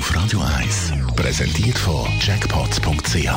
Auf Radio 1 präsentiert von Jackpots.ch.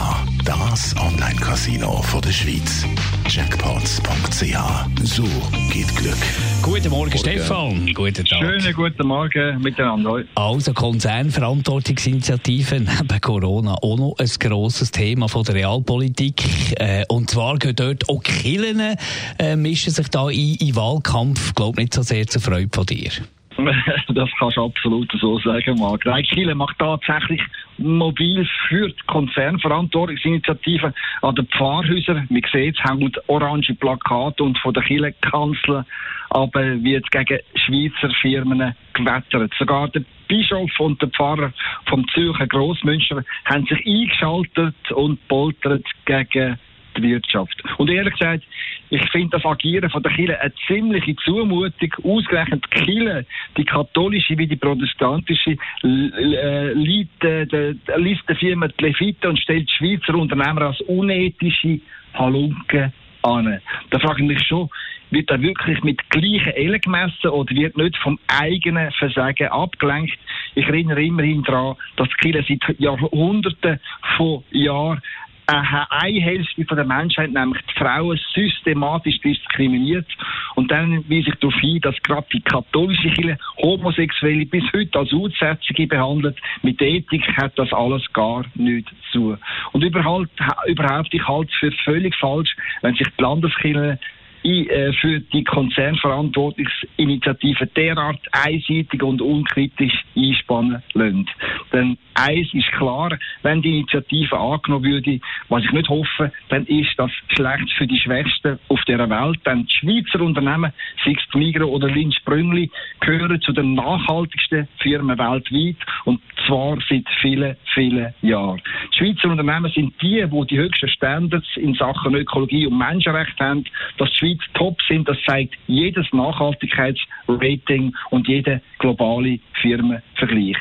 Das Online-Casino der Schweiz. Jackpots.ch. So geht Glück. Guten Morgen, Stefan. Guten Tag. Schönen guten Morgen miteinander. Also Konzernverantwortungsinitiative neben Corona auch noch ein grosses Thema von der Realpolitik. Äh, und zwar gehen dort auch Killen, äh, mischen sich da ein in Wahlkampf. Glaub nicht so sehr zur Freude von dir. Das kannst du absolut so sagen, Marc. Reichschiele macht tatsächlich mobil für die Konzernverantwortungsinitiative an den Pfarrhäusern. Man sieht, es hängen orange Plakate und von der Kirchenkanzler aber wird gegen Schweizer Firmen gewettert. Sogar der Bischof und der Pfarrer vom Zürcher Grossmünster haben sich eingeschaltet und poltert gegen die Wirtschaft. Und ehrlich gesagt, ich finde das Agieren von der Kirche eine ziemliche Zumutung. Ausgerechnet die Kirche, die katholische wie die protestantische, äh, äh, liest der Firma die Leviten und stellt Schweizer Unternehmer als unethische Halunken an. Da frage ich mich schon, wird er wirklich mit gleichen Ellen gemessen oder wird nicht vom eigenen Versagen abgelenkt? Ich erinnere immerhin daran, dass die Kirche seit Jahrhunderten von Jahren eine Hälfte von der Menschheit, nämlich die Frauen, systematisch diskriminiert. Und dann weise ich darauf hin, dass gerade die katholische Kirche Homosexuelle bis heute als Aussätzige behandelt. Mit Ethik hat das alles gar nichts zu. Und überhaupt, überhaupt ich halte es für völlig falsch, wenn sich die Landeskirche äh, für die Konzernverantwortungsinitiative derart einseitig und unkritisch einspannen lassen. Denn eins ist klar, wenn die Initiative angenommen würde, was ich nicht hoffe, dann ist das schlecht für die Schwächsten auf der Welt. Denn die Schweizer Unternehmen, sei es Migro oder Linz Sprüngli, gehören zu den nachhaltigsten Firmen weltweit und zwar seit vielen, vielen Jahren. Die Schweizer Unternehmen sind die, die die höchsten Standards in Sachen Ökologie und Menschenrecht haben. Dass die Schweiz top sind, das zeigt jedes Nachhaltigkeitsrating und jeder globale Firmenvergleich.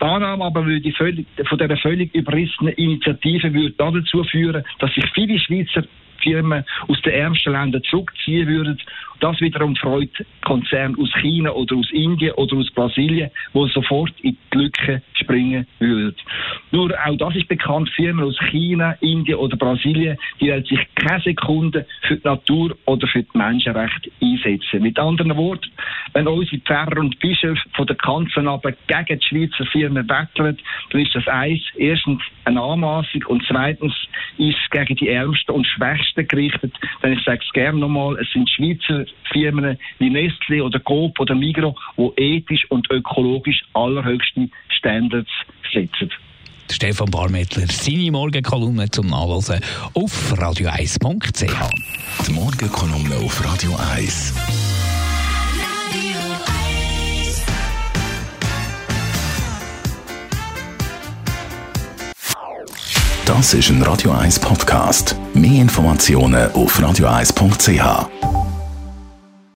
Die Annahme aber würde von dieser völlig überrissenen Initiative würde dazu führen, dass sich viele Schweizer Firmen aus den ärmsten Ländern zurückziehen würden. Das wiederum freut Konzerne aus China oder aus Indien oder aus Brasilien, die sofort in die Lücke springen würden. Nur auch das ist bekannt, Firmen aus China, Indien oder Brasilien, die werden sich keine Sekunde für die Natur oder für die Menschenrechte einsetzen. Mit anderen Worten, wenn unsere Pfarrer und Bischöfe von der Kanzel aber gegen die Schweizer Firmen wettern, dann ist das eins, erstens eine Anmaßung und zweitens ist es gegen die Ärmsten und Schwächsten gerichtet. Denn ich sage es gerne nochmal, es sind Schweizer Firmen wie Nestle oder Coop oder Migro, die ethisch und ökologisch allerhöchste Standards setzen. Stefan Barmettler, seine Morgenkolumne zum Nachlesen auf radio1.ch. Die Morgenkolumne auf Radio 1. Das ist ein Radio 1 Podcast. Mehr Informationen auf radio1.ch.